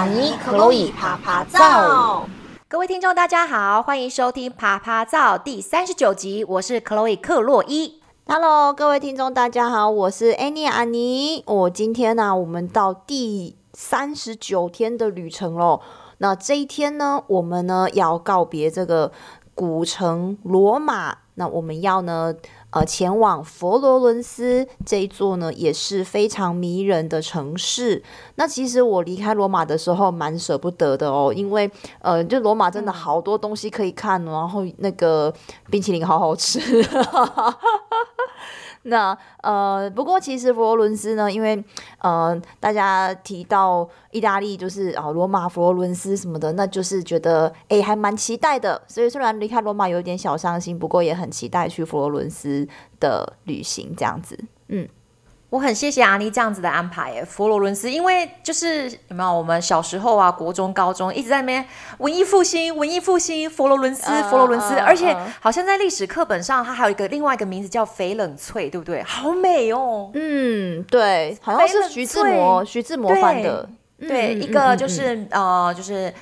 阿尼、克洛伊趴趴造。各位听众，大家好，欢迎收听《啪啪造》第三十九集，我是克洛伊克洛伊。Hello，各位听众，大家好，我是 Annie 阿尼。我、哦、今天呢、啊，我们到第三十九天的旅程喽。那这一天呢，我们呢要告别这个古城罗马。那我们要呢，呃，前往佛罗伦斯这一座呢，也是非常迷人的城市。那其实我离开罗马的时候蛮舍不得的哦，因为呃，就罗马真的好多东西可以看，然后那个冰淇淋好好吃。那呃，不过其实佛罗伦斯呢，因为呃，大家提到意大利就是啊，罗马、佛罗伦斯什么的，那就是觉得哎，还蛮期待的。所以虽然离开罗马有点小伤心，不过也很期待去佛罗伦斯的旅行这样子，嗯。我很谢谢阿妮这样子的安排耶，佛罗伦斯，因为就是有没有我们小时候啊，国中、高中一直在那边文艺复兴、文艺复兴，佛罗伦斯、佛罗伦斯，而且好像在历史课本上，它还有一个另外一个名字叫翡冷翠，对不对？好美哦，嗯，对，好像是徐志摩，徐志摩翻的，对，一个就是、嗯、呃，就是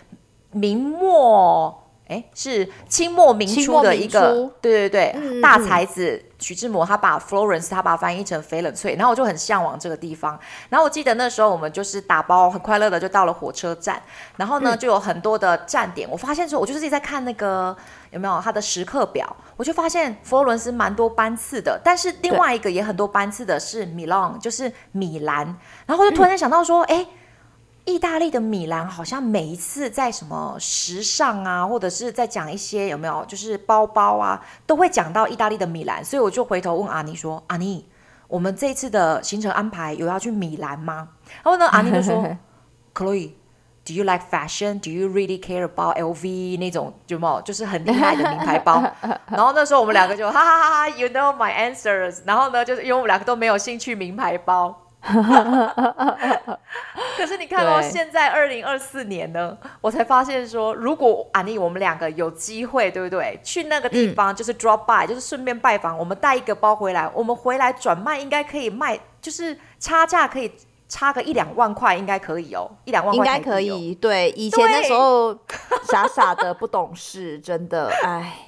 明末。哎，是清末明初的一个，对对对，嗯、大才子徐志摩，他把 Florence 他把它翻译成翡冷翠，然后我就很向往这个地方。然后我记得那时候我们就是打包很快乐的就到了火车站，然后呢、嗯、就有很多的站点。我发现说，我就是自己在看那个有没有它的时刻表，我就发现佛罗伦斯蛮多班次的，但是另外一个也很多班次的是米兰，就是米兰。然后我就突然想到说，哎、嗯。意大利的米兰好像每一次在什么时尚啊，或者是在讲一些有没有，就是包包啊，都会讲到意大利的米兰，所以我就回头问阿妮说：“阿妮，我们这次的行程安排有要去米兰吗？”然后呢，阿妮就说：“Chloe，do you like fashion? Do you really care about LV 那种有没有，就是很厉害的名牌包？” 然后那时候我们两个就哈哈哈哈，You know my answers。然后呢，就是因为我们两个都没有兴趣名牌包。可是你看到、哦、现在二零二四年呢，我才发现说，如果阿妮我们两个有机会，对不对？去那个地方就是 drop by，、嗯、就是顺便拜访，我们带一个包回来，我们回来转卖应该可以卖，就是差价可以差个一两万块，应该可以哦，一两万块应该可以。对，以前那时候傻傻的不懂事，真的，哎。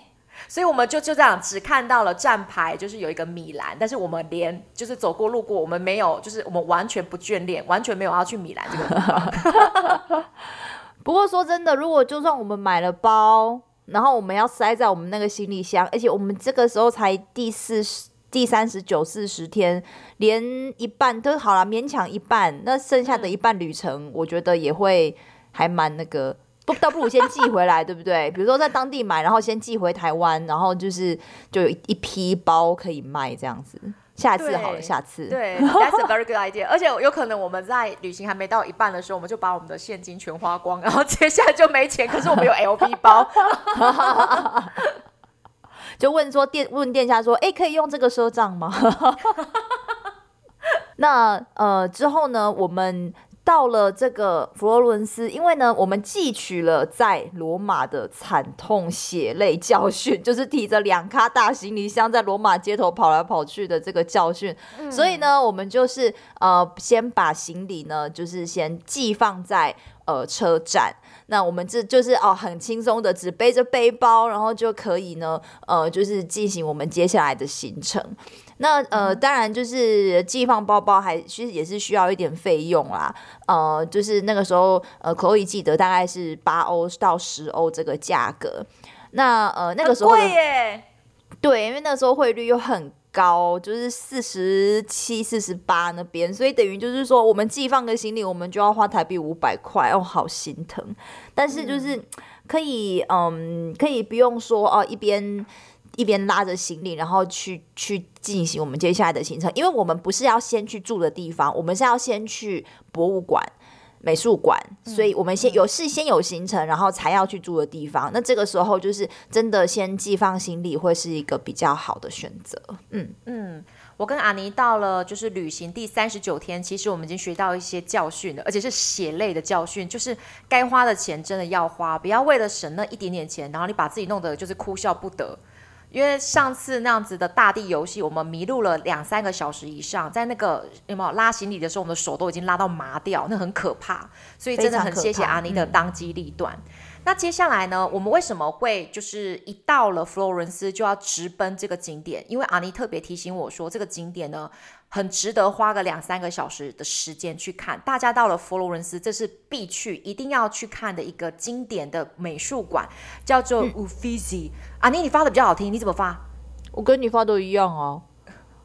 所以我们就就这样只看到了站牌，就是有一个米兰，但是我们连就是走过路过，我们没有，就是我们完全不眷恋，完全没有要去米兰这个地方。不过说真的，如果就算我们买了包，然后我们要塞在我们那个行李箱，而且我们这个时候才第四十、第三十九、四十天，连一半都好了，勉强一半，那剩下的一半旅程，我觉得也会还蛮那个。不，倒不如先寄回来，对不对？比如说在当地买，然后先寄回台湾，然后就是就有一批包可以卖这样子。下次好了，下次。对，That's a very good idea。而且有可能我们在旅行还没到一半的时候，我们就把我们的现金全花光，然后接下来就没钱。可是我们有 L P 包，就问说店问店家说，哎，可以用这个赊账吗？那呃之后呢，我们。到了这个佛罗伦斯，因为呢，我们汲取了在罗马的惨痛血泪教训，就是提着两咖大行李箱在罗马街头跑来跑去的这个教训，嗯、所以呢，我们就是呃，先把行李呢，就是先寄放在呃车站。那我们这就是哦，很轻松的，只背着背包，然后就可以呢，呃，就是进行我们接下来的行程。那呃，当然就是寄放包包还其实也是需要一点费用啦。呃，就是那个时候呃，可以记得大概是八欧到十欧这个价格。那呃，那个时候贵耶。对，因为那个时候汇率又很高，就是四十七、四十八那边，所以等于就是说，我们寄放个行李，我们就要花台币五百块，哦，好心疼。但是就是可以，嗯，可以不用说哦，一边。一边拉着行李，然后去去进行我们接下来的行程，因为我们不是要先去住的地方，我们是要先去博物馆、美术馆，所以我们先有事先有行程，然后才要去住的地方。那这个时候就是真的先寄放行李会是一个比较好的选择。嗯嗯，我跟阿尼到了就是旅行第三十九天，其实我们已经学到一些教训了，而且是血泪的教训，就是该花的钱真的要花，不要为了省那一点点钱，然后你把自己弄得就是哭笑不得。因为上次那样子的大地游戏，我们迷路了两三个小时以上，在那个有没有拉行李的时候，我们的手都已经拉到麻掉，那很可怕。所以真的很谢谢阿妮的当机立断。嗯、那接下来呢，我们为什么会就是一到了佛罗伦斯就要直奔这个景点？因为阿妮特别提醒我说，这个景点呢很值得花个两三个小时的时间去看。大家到了佛罗伦斯，这是必去、一定要去看的一个经典的美术馆，叫做 Uffizi。嗯阿妮，你发的比较好听，你怎么发？我跟你发都一样哦。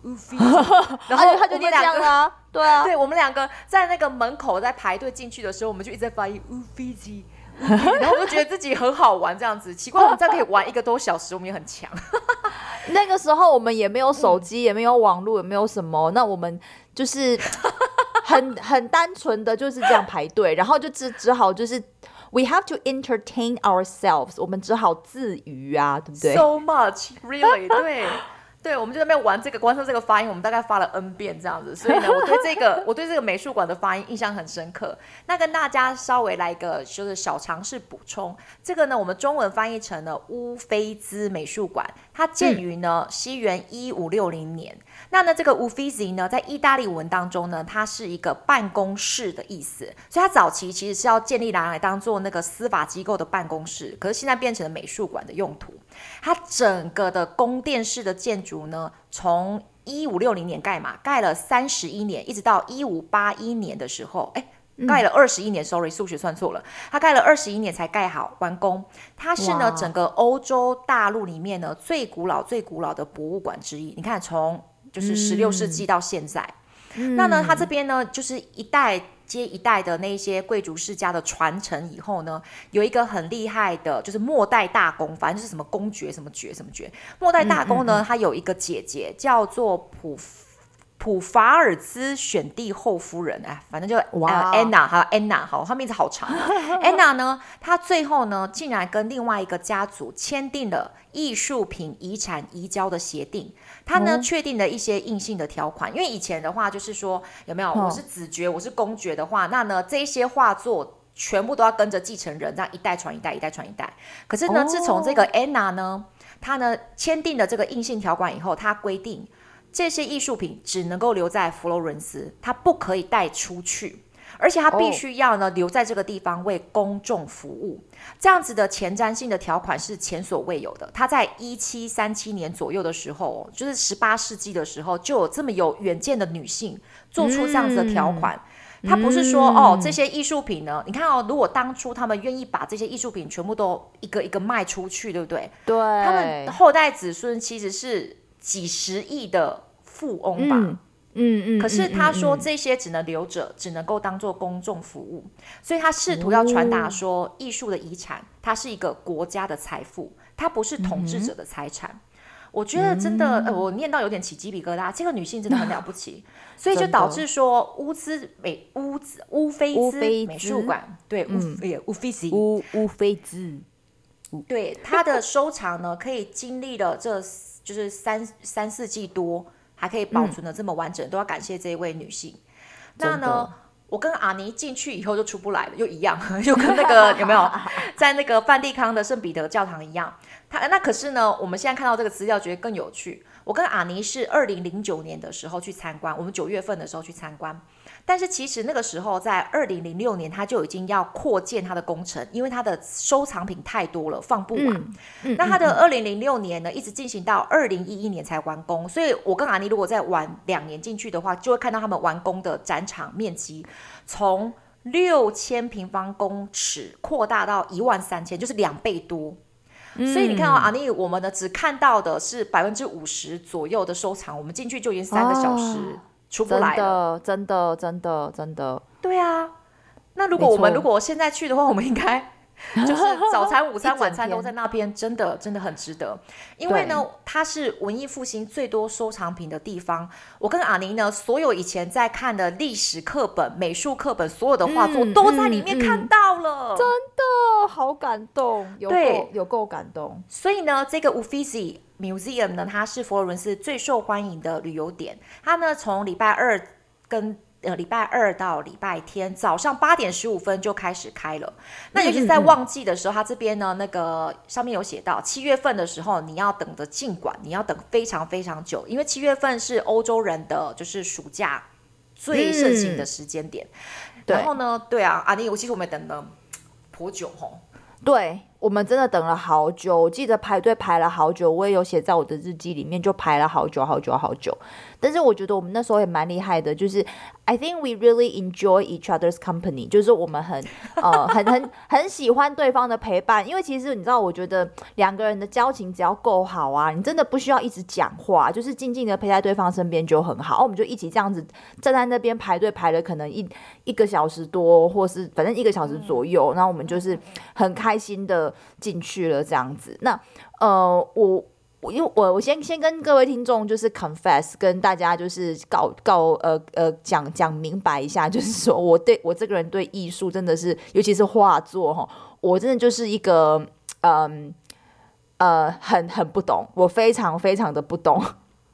然后他就这样啊，对啊，对我们两个在那个门口在排队进去的时候，我们就一直在发音 Uffizi，然后我就觉得自己很好玩，这样子 奇怪，我们这样可以玩一个多小时，我们也很强。那个时候我们也没有手机，也没有网络，也没有什么，那我们就是 很很单纯的就是这样排队，然后就只只好就是。We have to entertain ourselves，我们只好自娱啊，对不对？So much, really？对，对，我们就在那边玩这个，光是这个发音，我们大概发了 N 遍这样子。所以呢，我对这个，我对这个美术馆的发音印象很深刻。那跟大家稍微来一个就是小尝试补充，这个呢，我们中文翻译成了乌菲兹美术馆，它建于呢、嗯、西元一五六零年。那呢，这个 Uffizi 呢，在意大利文当中呢，它是一个办公室的意思，所以它早期其实是要建立拿来当做那个司法机构的办公室，可是现在变成了美术馆的用途。它整个的宫殿式的建筑呢，从一五六零年盖嘛，盖了三十一年，一直到一五八一年的时候，哎，盖了二十一年。嗯、Sorry，数学算错了，它盖了二十一年才盖好完工。它是呢，整个欧洲大陆里面呢最古老、最古老的博物馆之一。你看，从就是十六世纪到现在，嗯、那呢，它这边呢，就是一代接一代的那些贵族世家的传承以后呢，有一个很厉害的，就是末代大公，反正就是什么公爵什么爵什么爵。末代大公呢，他有一个姐姐叫做普。普法尔兹选帝后夫人，哎，反正就哇安娜哈，安娜好，她名字好长。安娜呢，她最后呢，竟然跟另外一个家族签订了艺术品遗产移交的协定。她呢，确定了一些硬性的条款，因为以前的话就是说，有没有？我是子爵，我是公爵的话，那呢，这些画作全部都要跟着继承人，这样一代传一代，一代传一代。可是呢，自从这个安娜呢，她呢签订了这个硬性条款以后，她规定。这些艺术品只能够留在佛罗伦斯，它不可以带出去，而且他必须要呢、oh. 留在这个地方为公众服务。这样子的前瞻性的条款是前所未有的。他在一七三七年左右的时候，就是十八世纪的时候，就有这么有远见的女性做出这样子的条款。嗯、它不是说哦，这些艺术品呢，你看哦，如果当初他们愿意把这些艺术品全部都一个一个卖出去，对不对？对，他们后代子孙其实是几十亿的。富翁吧，嗯嗯嗯，可是他说这些只能留着，只能够当做公众服务，所以他试图要传达说，艺术的遗产它是一个国家的财富，它不是统治者的财产。我觉得真的，呃，我念到有点起鸡皮疙瘩。这个女性真的很了不起，所以就导致说乌兹美乌兹乌菲兹美术馆，对乌也乌菲兹。乌乌菲兹，对它的收藏呢，可以经历了这就是三三四季多。还可以保存的这么完整，嗯、都要感谢这一位女性。那呢，我跟阿尼进去以后就出不来了，又一样，又跟那个 有没有在那个梵蒂冈的圣彼得教堂一样。他那可是呢，我们现在看到这个资料，觉得更有趣。我跟阿尼是二零零九年的时候去参观，我们九月份的时候去参观。但是其实那个时候，在二零零六年，他就已经要扩建他的工程，因为他的收藏品太多了，放不完。嗯嗯、那他的二零零六年呢，一直进行到二零一一年才完工。所以我跟阿妮如果再晚两年进去的话，就会看到他们完工的展场面积从六千平方公尺扩大到一万三千，就是两倍多。嗯、所以你看到、哦、阿妮，我们呢只看到的是百分之五十左右的收藏，我们进去就已经三个小时。哦出不来了，真的，真的，真的，真的。对啊，那如果我们如果现在去的话，我们应该 就是早餐、午餐、晚餐都在那边，真的，真的很值得。因为呢，它是文艺复兴最多收藏品的地方。我跟阿妮呢，所有以前在看的历史课本、美术课本，所有的画作都在里面看到了，真的好感动，有够有够感动。所以呢，这个 Uffizi Museum 呢，它是佛罗伦斯最受欢迎的旅游点。它呢，从礼拜二跟呃，礼拜二到礼拜天早上八点十五分就开始开了。那尤其是在旺季的时候，它这边呢，那个上面有写到，七月份的时候你要等的尽管你要等非常非常久，因为七月份是欧洲人的就是暑假最盛行的时间点。嗯、然后呢，对啊，啊，你我其实我们等了颇久吼。对。我们真的等了好久，我记得排队排了好久，我也有写在我的日记里面，就排了好久好久好久。但是我觉得我们那时候也蛮厉害的，就是 I think we really enjoy each other's company，就是我们很呃很很很喜欢对方的陪伴，因为其实你知道，我觉得两个人的交情只要够好啊，你真的不需要一直讲话，就是静静的陪在对方身边就很好。我们就一起这样子站在那边排队排了可能一一个小时多，或是反正一个小时左右，然后我们就是很开心的。进去了这样子，那呃，我我因为我我先先跟各位听众就是 confess，跟大家就是告告呃呃讲讲明白一下，就是说我对我这个人对艺术真的是，尤其是画作哈，我真的就是一个嗯呃，呃很很不懂，我非常非常的不懂，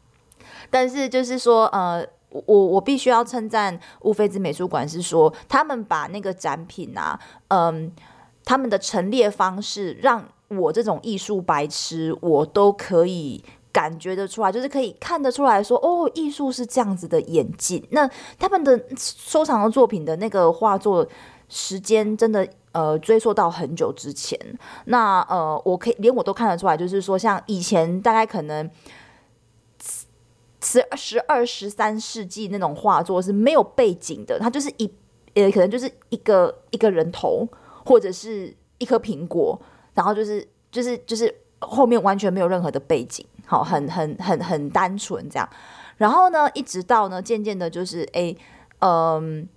但是就是说呃，我我必须要称赞乌菲兹美术馆，是说他们把那个展品啊，嗯。他们的陈列方式让我这种艺术白痴，我都可以感觉得出来，就是可以看得出来说，哦，艺术是这样子的演进。那他们的收藏的作品的那个画作时间，真的呃追溯到很久之前。那呃，我可以连我都看得出来，就是说，像以前大概可能十十二十三世纪那种画作是没有背景的，它就是一呃，可能就是一个一个人头。或者是一颗苹果，然后就是就是就是后面完全没有任何的背景，好，很很很很单纯这样。然后呢，一直到呢，渐渐的，就是哎，嗯，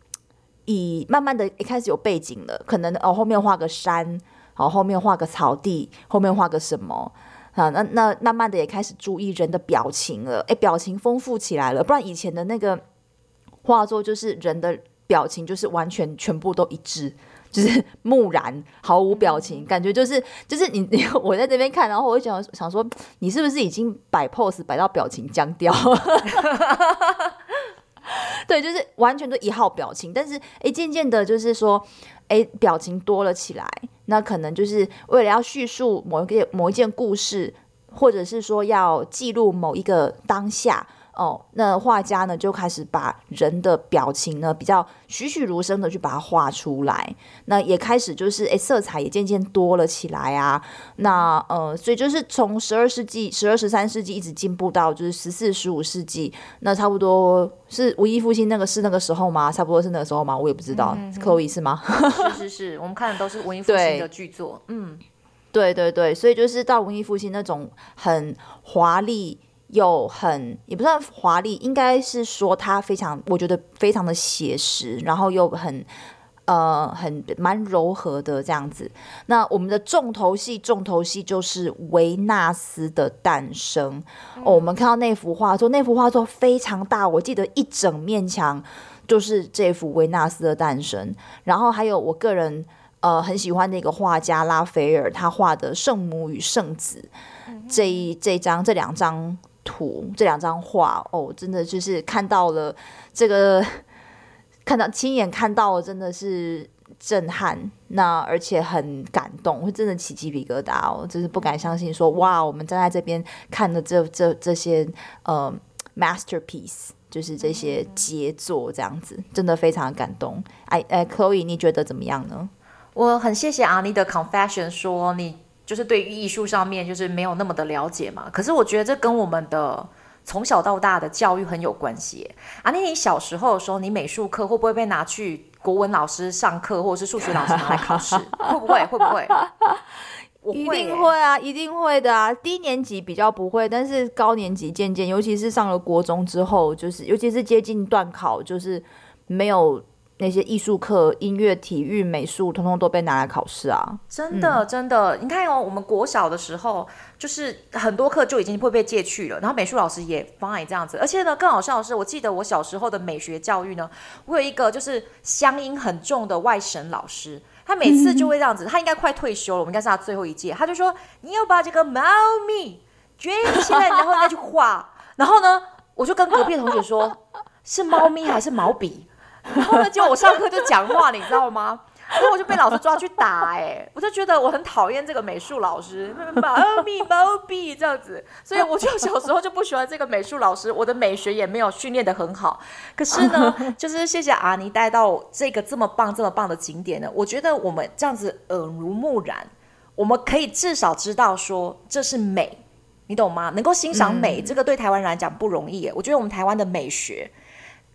以慢慢的，一开始有背景了，可能哦后面画个山，好，后面画个草地，后面画个什么啊？那那慢慢的也开始注意人的表情了，哎，表情丰富起来了。不然以前的那个画作，就是人的表情就是完全全部都一致。就是 木然，毫无表情，感觉就是就是你你 我在这边看，然后我就想想说，你是不是已经摆 pose 摆到表情僵掉了？对，就是完全都一号表情。但是哎，渐渐的，就是说哎，表情多了起来，那可能就是为了要叙述某一个某一件故事，或者是说要记录某一个当下。哦，那画家呢就开始把人的表情呢比较栩栩如生的去把它画出来，那也开始就是诶，色彩也渐渐多了起来啊。那呃，所以就是从十二世纪、十二十三世纪一直进步到就是十四、十五世纪，那差不多是文艺复兴那个是那个时候吗？差不多是那个时候吗？我也不知道，克洛伊是吗？是是是，我们看的都是文艺复兴的剧作。嗯，对对对，所以就是到文艺复兴那种很华丽。又很也不算华丽，应该是说它非常，我觉得非常的写实，然后又很呃很蛮柔和的这样子。那我们的重头戏，重头戏就是维纳斯的诞生。嗯、哦，我们看到那幅画作，那幅画作非常大，我记得一整面墙就是这幅维纳斯的诞生。然后还有我个人呃很喜欢的一个画家拉斐尔，他画的圣母与圣子这一这张这两张。图这两张画哦，真的就是看到了这个，看到亲眼看到了，真的是震撼。那而且很感动，会真的起鸡皮疙瘩哦，就是不敢相信说哇，我们站在这边看的这这这些呃 masterpiece，就是这些杰作，这样子真的非常感动。哎哎，Chloe，你觉得怎么样呢？我很谢谢阿妮的 confession，说你。就是对于艺术上面就是没有那么的了解嘛，可是我觉得这跟我们的从小到大的教育很有关系。啊，那你小时候的时候，你美术课会不会被拿去国文老师上课，或者是数学老师拿来考试？会不会？会不会？会一定会啊，一定会的啊。低年级比较不会，但是高年级渐渐，尤其是上了国中之后，就是尤其是接近段考，就是没有。那些艺术课、音乐、体育、美术，通通都被拿来考试啊！真的，真的，你看哦，我们国小的时候，就是很多课就已经会被借去了，然后美术老师也 fine 这样子。而且呢，更好笑的是，我记得我小时候的美学教育呢，我有一个就是乡音很重的外省老师，他每次就会这样子，他应该快退休了，我们应该是他最后一届，他就说：“你要把这个猫咪卷起来，然后再去画。”然后呢，我就跟隔壁同学说：“是猫咪还是毛笔？”然后呢，结果我上课就讲话，你知道吗？然后我就被老师抓去打，哎，我就觉得我很讨厌这个美术老师，毛咪毛笔这样子，所以我就小时候就不喜欢这个美术老师，我的美学也没有训练的很好。可是呢，就是谢谢阿妮带到这个这么棒、这么棒的景点呢，我觉得我们这样子耳濡目染，我们可以至少知道说这是美，你懂吗？能够欣赏美，嗯、这个对台湾人来讲不容易。我觉得我们台湾的美学。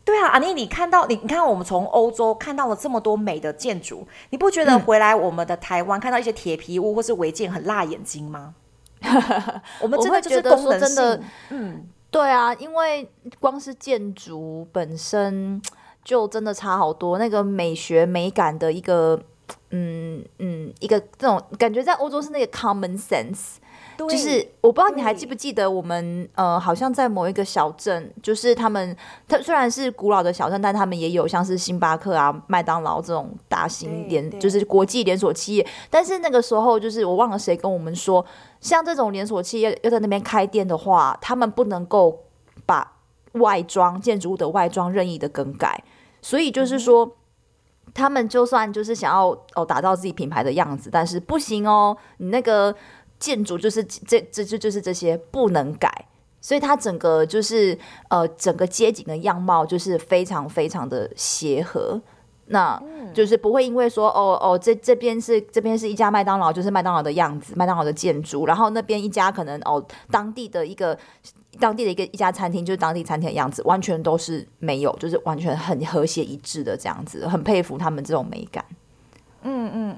对啊，阿妮，你看到你，你看我们从欧洲看到了这么多美的建筑，你不觉得回来我们的台湾看到一些铁皮屋或是违建很辣眼睛吗？我们真的觉得说真的，嗯，对啊，因为光是建筑本身就真的差好多，那个美学美感的一个，嗯嗯，一个这种感觉，在欧洲是那个 common sense。就是我不知道你还记不记得我们呃，好像在某一个小镇，就是他们，它虽然是古老的小镇，但他们也有像是星巴克啊、麦当劳这种大型连，就是国际连锁企业。但是那个时候，就是我忘了谁跟我们说，像这种连锁企业要在那边开店的话，他们不能够把外装建筑物的外装任意的更改。所以就是说，嗯、他们就算就是想要哦打造自己品牌的样子，但是不行哦，你那个。建筑就是这这这就是这些不能改，所以它整个就是呃整个街景的样貌就是非常非常的协和，那就是不会因为说哦哦这这边是这边是一家麦当劳，就是麦当劳的样子，麦当劳的建筑，然后那边一家可能哦当地的一个当地的一个一家餐厅就是当地餐厅的样子，完全都是没有，就是完全很和谐一致的这样子，很佩服他们这种美感。嗯嗯嗯。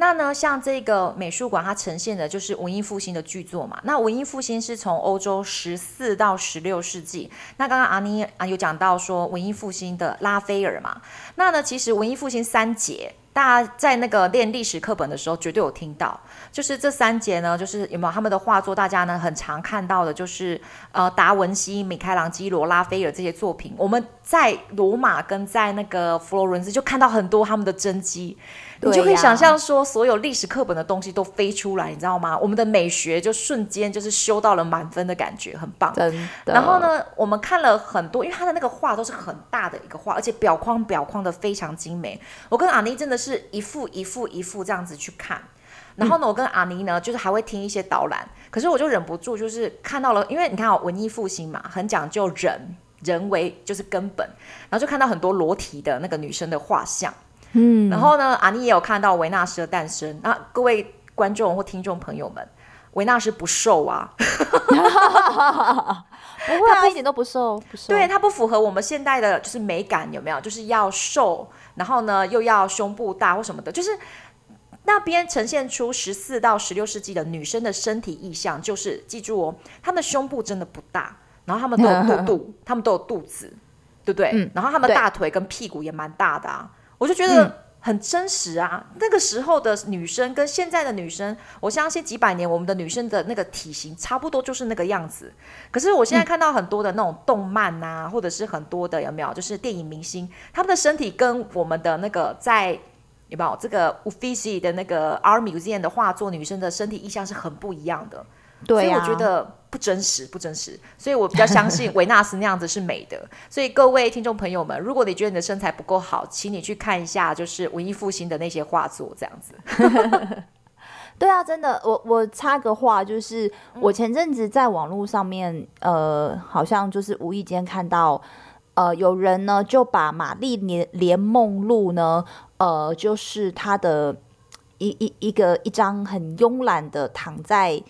那呢，像这个美术馆，它呈现的就是文艺复兴的巨作嘛。那文艺复兴是从欧洲十四到十六世纪。那刚刚阿妮啊有讲到说文艺复兴的拉斐尔嘛。那呢，其实文艺复兴三杰，大家在那个练历史课本的时候绝对有听到。就是这三杰呢，就是有没有他们的画作？大家呢很常看到的，就是呃达文西、米开朗基罗、拉斐尔这些作品。我们在罗马跟在那个佛罗伦斯就看到很多他们的真迹。你就可以想象说，所有历史课本的东西都飞出来，你知道吗？我们的美学就瞬间就是修到了满分的感觉，很棒。然后呢，我们看了很多，因为他的那个画都是很大的一个画，而且表框表框的非常精美。我跟阿妮真的是一幅一幅一幅这样子去看。然后呢，我跟阿妮呢，就是还会听一些导览。可是我就忍不住，就是看到了，因为你看啊，文艺复兴嘛，很讲究人，人为就是根本。然后就看到很多裸体的那个女生的画像。嗯，然后呢，阿妮也有看到维纳斯的诞生。那各位观众或听众朋友们，维纳斯不瘦啊，不会啊，他一点都不瘦，不瘦。对，它不符合我们现代的就是美感，有没有？就是要瘦，然后呢又要胸部大或什么的，就是那边呈现出十四到十六世纪的女生的身体意象，就是记住哦，她们的胸部真的不大，然后她们都有肚肚，她们都有肚子，对不对？嗯，然后她们大腿跟屁股也蛮大的啊。我就觉得很真实啊！嗯、那个时候的女生跟现在的女生，我相信几百年我们的女生的那个体型差不多就是那个样子。可是我现在看到很多的那种动漫啊，嗯、或者是很多的有没有？就是电影明星，他们的身体跟我们的那个在有没有这个 Uffizi 的那个 Art Museum 的画作，女生的身体意象是很不一样的。对、啊，所以我觉得不真实，不真实。所以我比较相信维纳斯那样子是美的。所以各位听众朋友们，如果你觉得你的身材不够好，请你去看一下，就是文艺复兴的那些画作，这样子。对啊，真的，我我插个话，就是我前阵子在网络上面，呃，好像就是无意间看到，呃，有人呢就把玛丽莲莲梦露呢，呃，就是她的一一一个一张很慵懒的躺在。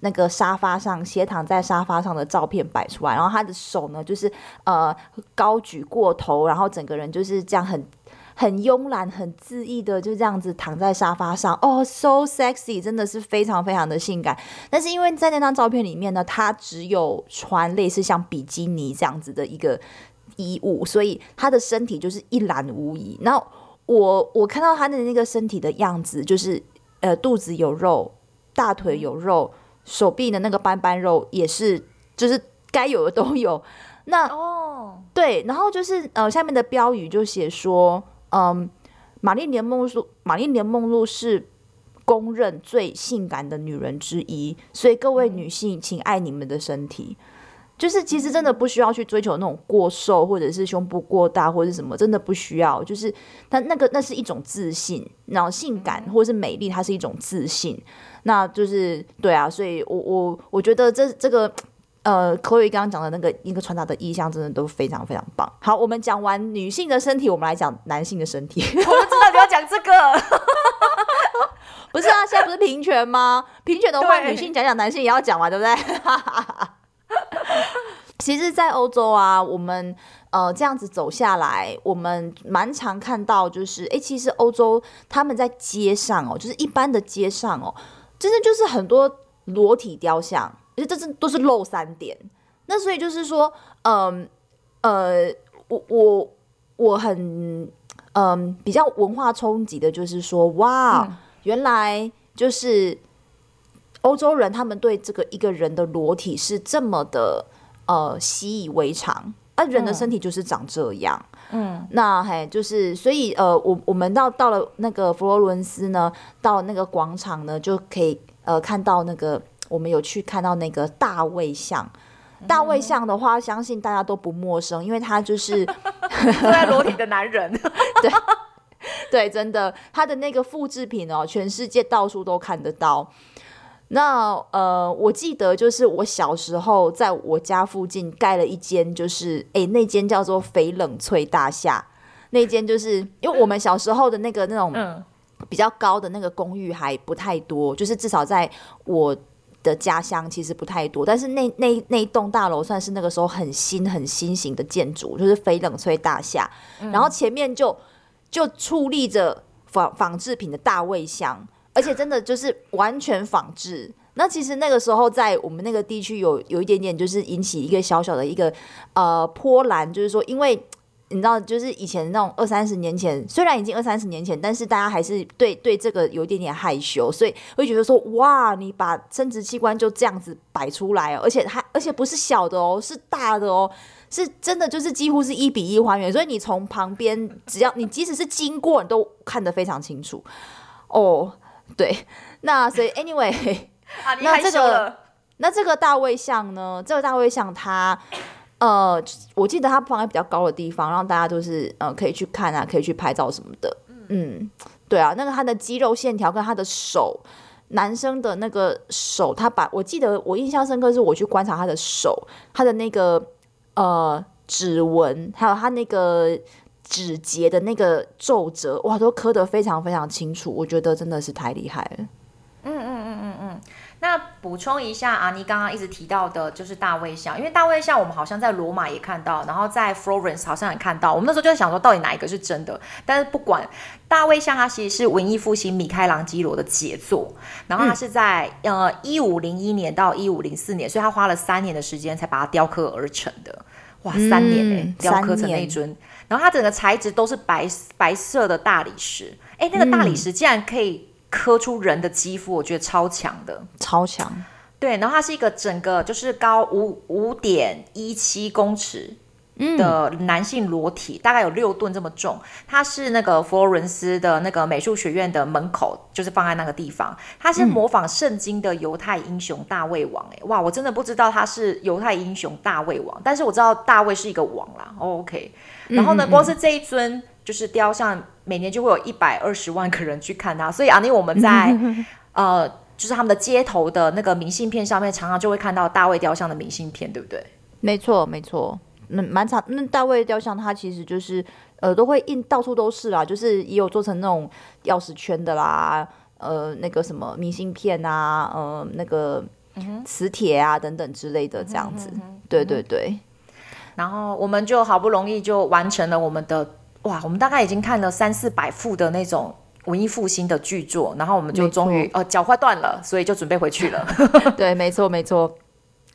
那个沙发上斜躺在沙发上的照片摆出来，然后他的手呢，就是呃高举过头，然后整个人就是这样很很慵懒、很恣意的就这样子躺在沙发上，哦，so sexy，真的是非常非常的性感。但是因为在那张照片里面呢，他只有穿类似像比基尼这样子的一个衣物，所以他的身体就是一览无遗。然后我我看到他的那个身体的样子，就是呃肚子有肉，大腿有肉。手臂的那个斑斑肉也是，就是该有的都有。那哦，对，然后就是呃，下面的标语就写说，嗯，玛丽莲梦露，玛丽莲梦露是公认最性感的女人之一，所以各位女性，请爱你们的身体。就是其实真的不需要去追求那种过瘦，或者是胸部过大，或者是什么，真的不需要。就是它那个那是一种自信，然后性感或者是美丽，它是一种自信。那就是对啊，所以我我我觉得这这个呃，Chloe 刚刚讲的那个一个传达的意向，真的都非常非常棒。好，我们讲完女性的身体，我们来讲男性的身体。我不知道你要讲这个，不是啊？现在不是平权吗？平权的话，女性讲讲，男性也要讲嘛，对不对？其实，在欧洲啊，我们呃这样子走下来，我们蛮常看到，就是哎，其实欧洲他们在街上哦，就是一般的街上哦，真的就是很多裸体雕像，而且这是都是露三点。那所以就是说，嗯呃，呃，我我我很嗯、呃、比较文化冲击的，就是说，哇，嗯、原来就是。欧洲人他们对这个一个人的裸体是这么的呃习以为常，而、啊、人的身体就是长这样。嗯，那嘿，就是所以呃，我我们到到了那个佛罗伦斯呢，到了那个广场呢，就可以呃看到那个我们有去看到那个大卫像。嗯、大卫像的话，相信大家都不陌生，因为他就是 坐在裸体的男人。对对，真的，他的那个复制品哦，全世界到处都看得到。那呃，我记得就是我小时候在我家附近盖了一间，就是哎，那间叫做翡冷翠大厦。那间就是因为我们小时候的那个那种比较高的那个公寓还不太多，就是至少在我的家乡其实不太多。但是那那那一栋大楼算是那个时候很新很新型的建筑，就是翡冷翠大厦。然后前面就就矗立着仿仿制品的大卫像。而且真的就是完全仿制。那其实那个时候在我们那个地区有有一点点，就是引起一个小小的一个呃波澜，就是说，因为你知道，就是以前那种二三十年前，虽然已经二三十年前，但是大家还是对对这个有一点点害羞，所以会觉得说，哇，你把生殖器官就这样子摆出来，而且还而且不是小的哦，是大的哦，是真的就是几乎是一比一还原，所以你从旁边只要你即使是经过，你都看得非常清楚哦。对，那所以 anyway，啊，你 害羞了。那这个大卫像呢？这个大卫像它，呃，我记得它放在比较高的地方，让大家都是呃可以去看啊，可以去拍照什么的。嗯，对啊，那个他的肌肉线条跟他的手，男生的那个手，他把我记得我印象深刻是我去观察他的手，他的那个呃指纹，还有他那个。指节的那个皱褶，哇，都刻得非常非常清楚，我觉得真的是太厉害了。嗯嗯嗯嗯嗯。那补充一下，啊，你刚刚一直提到的就是大卫像，因为大卫像我们好像在罗马也看到，然后在 Florence 好像也看到。我们那时候就在想说，到底哪一个是真的？但是不管大卫像，它其实是文艺复兴米开朗基罗的杰作，然后它是在、嗯、呃一五零一年到一五零四年，所以他花了三年的时间才把它雕刻而成的。哇，三年哎、欸，嗯、雕刻成那尊。然后它整个材质都是白白色的大理石，哎，那个大理石竟然可以刻出人的肌肤，嗯、我觉得超强的，超强。对，然后它是一个整个就是高五五点一七公尺的男性裸体，嗯、大概有六吨这么重。它是那个佛罗伦斯的那个美术学院的门口，就是放在那个地方。它是模仿圣经的犹太英雄大卫王，哎，哇，我真的不知道他是犹太英雄大卫王，但是我知道大卫是一个王啦。OK。然后呢，光是这一尊就是雕像，每年就会有一百二十万个人去看它。所以阿妮，我们在 呃，就是他们的街头的那个明信片上面，常常就会看到大卫雕像的明信片，对不对？没错，没错。那蛮长，那大卫雕像它其实就是呃，都会印到处都是啦，就是也有做成那种钥匙圈的啦，呃，那个什么明信片啊，呃，那个磁铁啊等等之类的这样子。嗯、哼哼哼对对对。然后我们就好不容易就完成了我们的哇，我们大概已经看了三四百幅的那种文艺复兴的剧作，然后我们就终于错呃脚快断了，所以就准备回去了。对，没错没错。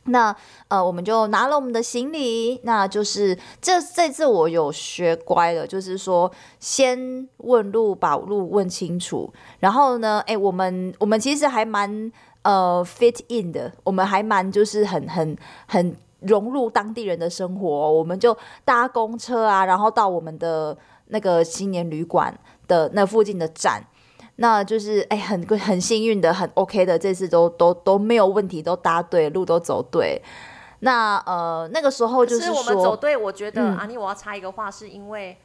那呃我们就拿了我们的行李，那就是这这次我有学乖了，就是说先问路，把路问清楚。然后呢，哎，我们我们其实还蛮呃 fit in 的，我们还蛮就是很很很。融入当地人的生活，我们就搭公车啊，然后到我们的那个青年旅馆的那附近的站，那就是哎，很很幸运的，很 OK 的，这次都都都没有问题，都搭对，路都走对。那呃那个时候就是我们走对，我觉得、嗯、阿妮我要插一个话，是因为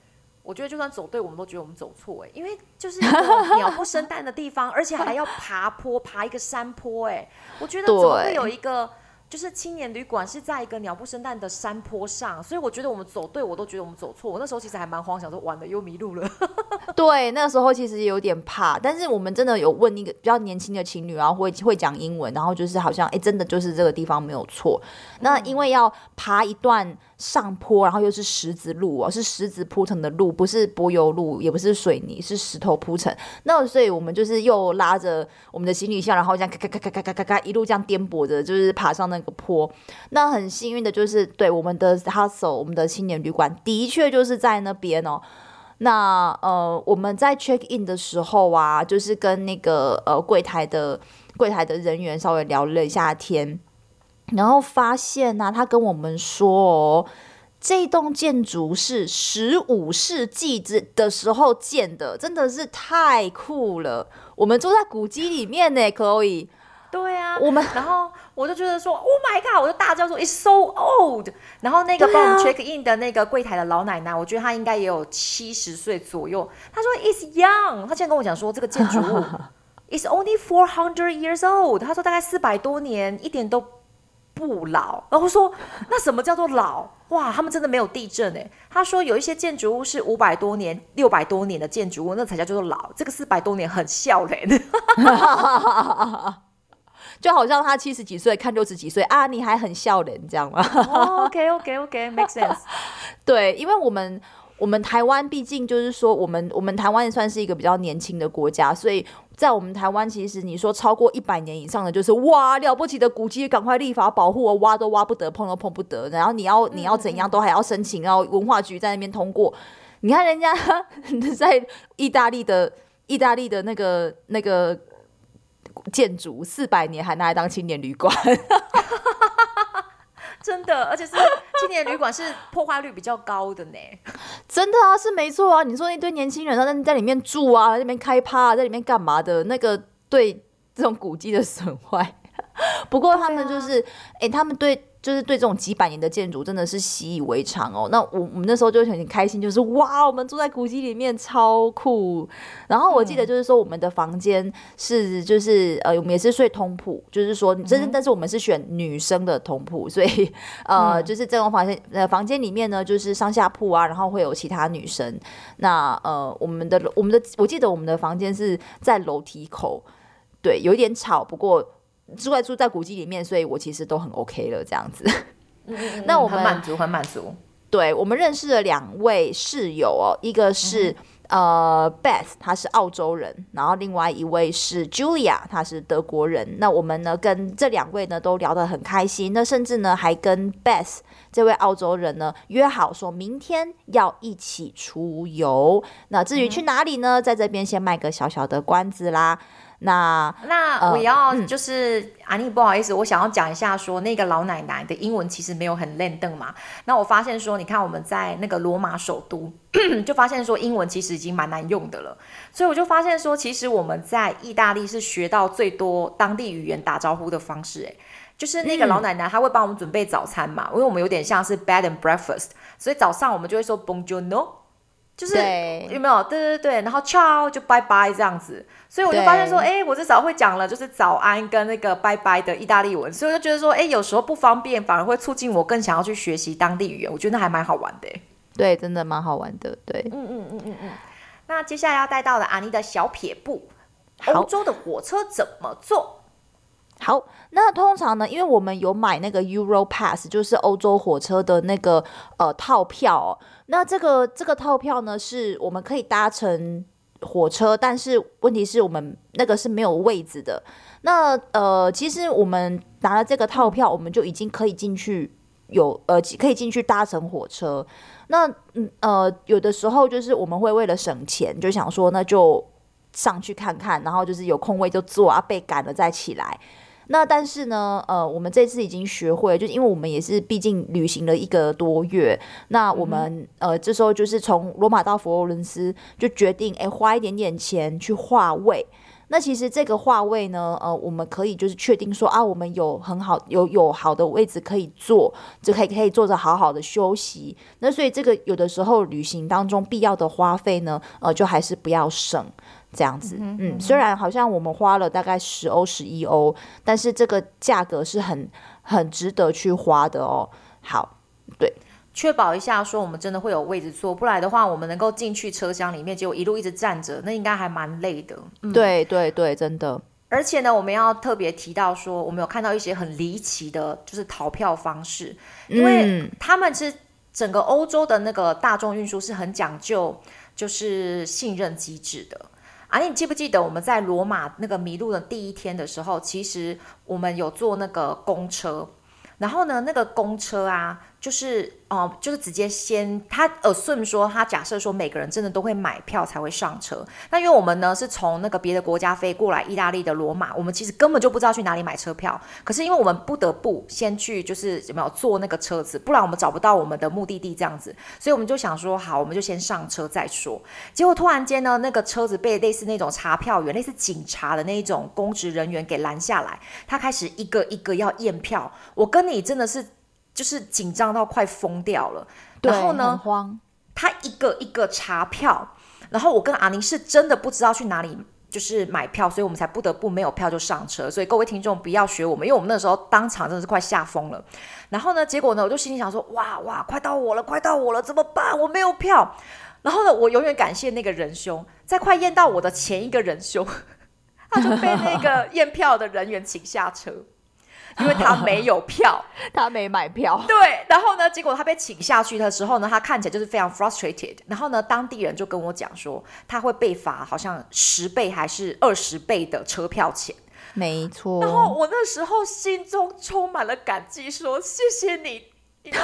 我觉得就算走对，我们都觉得我们走错哎，因为就是 鸟不生蛋的地方，而且还要爬坡，爬一个山坡哎，我觉得怎么会有一个。就是青年旅馆是在一个鸟不生蛋的山坡上，所以我觉得我们走对，我都觉得我们走错。我那时候其实还蛮慌，想说完了又迷路了。对，那个时候其实有点怕，但是我们真的有问一个比较年轻的情侣，然后会会讲英文，然后就是好像哎，真的就是这个地方没有错。那因为要爬一段上坡，然后又是石子路哦，是石子铺成的路，不是柏油路，也不是水泥，是石头铺成。那所以我们就是又拉着我们的行李箱，然后这样咔咔咔咔咔咔咔一路这样颠簸着，就是爬上那个坡。那很幸运的就是对我们的 hustle，我们的青年旅馆的确就是在那边哦。那呃我们在 check in 的时候啊，就是跟那个呃柜台的柜台的人员稍微聊了一下天。然后发现呢、啊，他跟我们说哦，这栋建筑是十五世纪之的时候建的，真的是太酷了。我们住在古迹里面呢，Chloe。对啊，我们然后我就觉得说，Oh my god！我就大叫说，It's so old。然后那个帮我们 check in 的那个柜台的老奶奶，我觉得她应该也有七十岁左右。她说 It's young。她现在跟我讲说，这个建筑物 It's only four hundred years old。她说大概四百多年，一点都。不老，然后说那什么叫做老？哇，他们真的没有地震哎。他说有一些建筑物是五百多年、六百多年的建筑物，那才叫做老。这个四百多年很笑人，就好像他七十几岁看六十几岁啊，你还很笑脸这样吗？OK OK OK，make sense。对，因为我们。我们台湾毕竟就是说，我们我们台湾也算是一个比较年轻的国家，所以在我们台湾，其实你说超过一百年以上的，就是哇了不起的古迹，赶快立法保护，挖都挖不得，碰都碰不得。然后你要你要怎样，都还要申请，然后文化局在那边通过。你看人家 在意大利的意大利的那个那个建筑四百年，还拿来当青年旅馆。真的，而且是青年旅馆，是破坏率比较高的呢。真的啊，是没错啊。你说那堆年轻人他在在里面住啊，在里面开趴啊，在里面干嘛的？那个对这种古迹的损坏。不过他们就是，哎、他们对。就是对这种几百年的建筑真的是习以为常哦。那我我们那时候就很开心，就是哇，我们住在古迹里面超酷。然后我记得就是说，我们的房间是就是呃，我们也是睡通铺，就是说真的，但是我们是选女生的通铺，所以呃，就是这种房间呃房间里面呢，就是上下铺啊，然后会有其他女生。那呃，我们的我们的我记得我们的房间是在楼梯口，对，有一点吵，不过。住在住在古迹里面，所以我其实都很 OK 了，这样子。嗯嗯、那我们很满足，很满足。对，我们认识了两位室友哦，一个是、嗯、呃 Beth，她是澳洲人，然后另外一位是 Julia，她是德国人。那我们呢，跟这两位呢都聊得很开心，那甚至呢还跟 Beth 这位澳洲人呢约好说明天要一起出游。那至于去哪里呢，嗯、在这边先卖个小小的关子啦。那那我要就是、呃嗯、阿妮，不好意思，我想要讲一下说，那个老奶奶的英文其实没有很练邓嘛。那我发现说，你看我们在那个罗马首都，就发现说英文其实已经蛮难用的了。所以我就发现说，其实我们在意大利是学到最多当地语言打招呼的方式。诶，就是那个老奶奶她会帮我们准备早餐嘛，因为我们有点像是 bed and breakfast，所以早上我们就会说 Buongiorno。就是有没有？对对对，然后 ciao 就拜拜这样子，所以我就发现说，哎，我至少会讲了，就是早安跟那个拜拜的意大利文，所以我就觉得说，哎，有时候不方便，反而会促进我更想要去学习当地语言，我觉得那还蛮好玩的。对，真的蛮好玩的。对，嗯嗯嗯嗯嗯。那接下来要带到的阿妮的小撇步，欧洲的火车怎么坐？好，那通常呢，因为我们有买那个 Euro Pass，就是欧洲火车的那个呃套票哦。那这个这个套票呢，是我们可以搭乘火车，但是问题是我们那个是没有位置的。那呃，其实我们拿了这个套票，我们就已经可以进去有呃可以进去搭乘火车。那嗯呃，有的时候就是我们会为了省钱，就想说那就上去看看，然后就是有空位就坐啊，被赶了再起来。那但是呢，呃，我们这次已经学会，就是因为我们也是毕竟旅行了一个多月，那我们、嗯、呃这时候就是从罗马到佛罗伦斯就决定，哎，花一点点钱去划位。那其实这个划位呢，呃，我们可以就是确定说啊，我们有很好有有好的位置可以坐，就可以可以坐着好好的休息。那所以这个有的时候旅行当中必要的花费呢，呃，就还是不要省这样子。嗯，嗯，虽然好像我们花了大概十欧十一欧，但是这个价格是很很值得去花的哦。好，对。确保一下，说我们真的会有位置坐，不然的话，我们能够进去车厢里面，结果一路一直站着，那应该还蛮累的。嗯、对对对，真的。而且呢，我们要特别提到说，我们有看到一些很离奇的，就是逃票方式，因为他们是整个欧洲的那个大众运输是很讲究，就是信任机制的。啊，你记不记得我们在罗马那个迷路的第一天的时候，其实我们有坐那个公车，然后呢，那个公车啊。就是哦、就是直接先他 assume 说，他假设说每个人真的都会买票才会上车。那因为我们呢是从那个别的国家飞过来意大利的罗马，我们其实根本就不知道去哪里买车票。可是因为我们不得不先去，就是有没有坐那个车子，不然我们找不到我们的目的地这样子。所以我们就想说，好，我们就先上车再说。结果突然间呢，那个车子被类似那种查票员、类似警察的那一种公职人员给拦下来，他开始一个一个要验票。我跟你真的是。就是紧张到快疯掉了，然后呢，他一个一个查票，然后我跟阿宁是真的不知道去哪里就是买票，所以我们才不得不没有票就上车。所以各位听众不要学我们，因为我们那时候当场真的是快吓疯了。然后呢，结果呢，我就心里想说，哇哇，快到我了，快到我了，怎么办？我没有票。然后呢，我永远感谢那个仁兄，在快验到我的前一个仁兄，他就被那个验票的人员请下车。因为他没有票，他没买票。对，然后呢，结果他被请下去的时候呢，他看起来就是非常 frustrated。然后呢，当地人就跟我讲说，他会被罚好像十倍还是二十倍的车票钱。没错。然后我那时候心中充满了感激，说谢谢你。You know,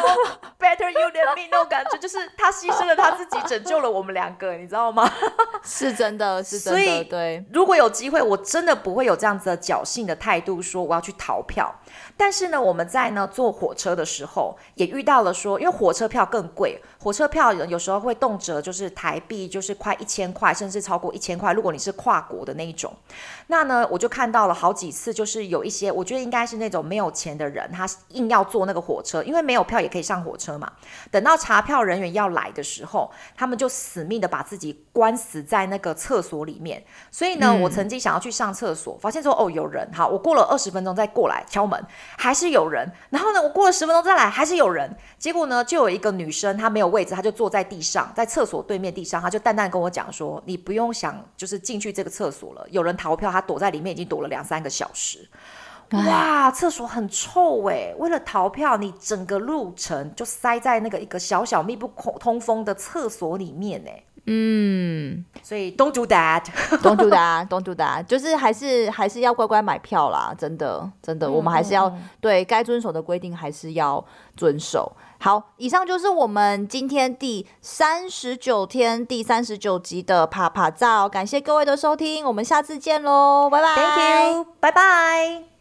better you than me，那种感觉就是他牺牲了他自己，拯救了我们两个，你知道吗？是真的，是真的。对，如果有机会，我真的不会有这样子的侥幸的态度，说我要去逃票。但是呢，我们在呢坐火车的时候，也遇到了说，因为火车票更贵，火车票有时候会动辄就是台币就是快一千块，甚至超过一千块。如果你是跨国的那一种，那呢，我就看到了好几次，就是有一些我觉得应该是那种没有钱的人，他硬要坐那个火车，因为没有票也可以上火车嘛。等到查票人员要来的时候，他们就死命的把自己关死在那个厕所里面。所以呢，嗯、我曾经想要去上厕所，发现说哦有人，好，我过了二十分钟再过来敲门。还是有人，然后呢，我过了十分钟再来，还是有人。结果呢，就有一个女生，她没有位置，她就坐在地上，在厕所对面地上，她就淡淡跟我讲说：“你不用想，就是进去这个厕所了。有人逃票，她躲在里面已经躲了两三个小时。哇，厕所很臭诶。为了逃票，你整个路程就塞在那个一个小小密不通风的厕所里面诶。嗯，所以 don't do that，don't do that，don't do that，就是还是还是要乖乖买票啦，真的真的，嗯、我们还是要对该遵守的规定还是要遵守。好，以上就是我们今天第三十九天第三十九集的啪啪照，感谢各位的收听，我们下次见喽，拜拜，Thank you，拜拜。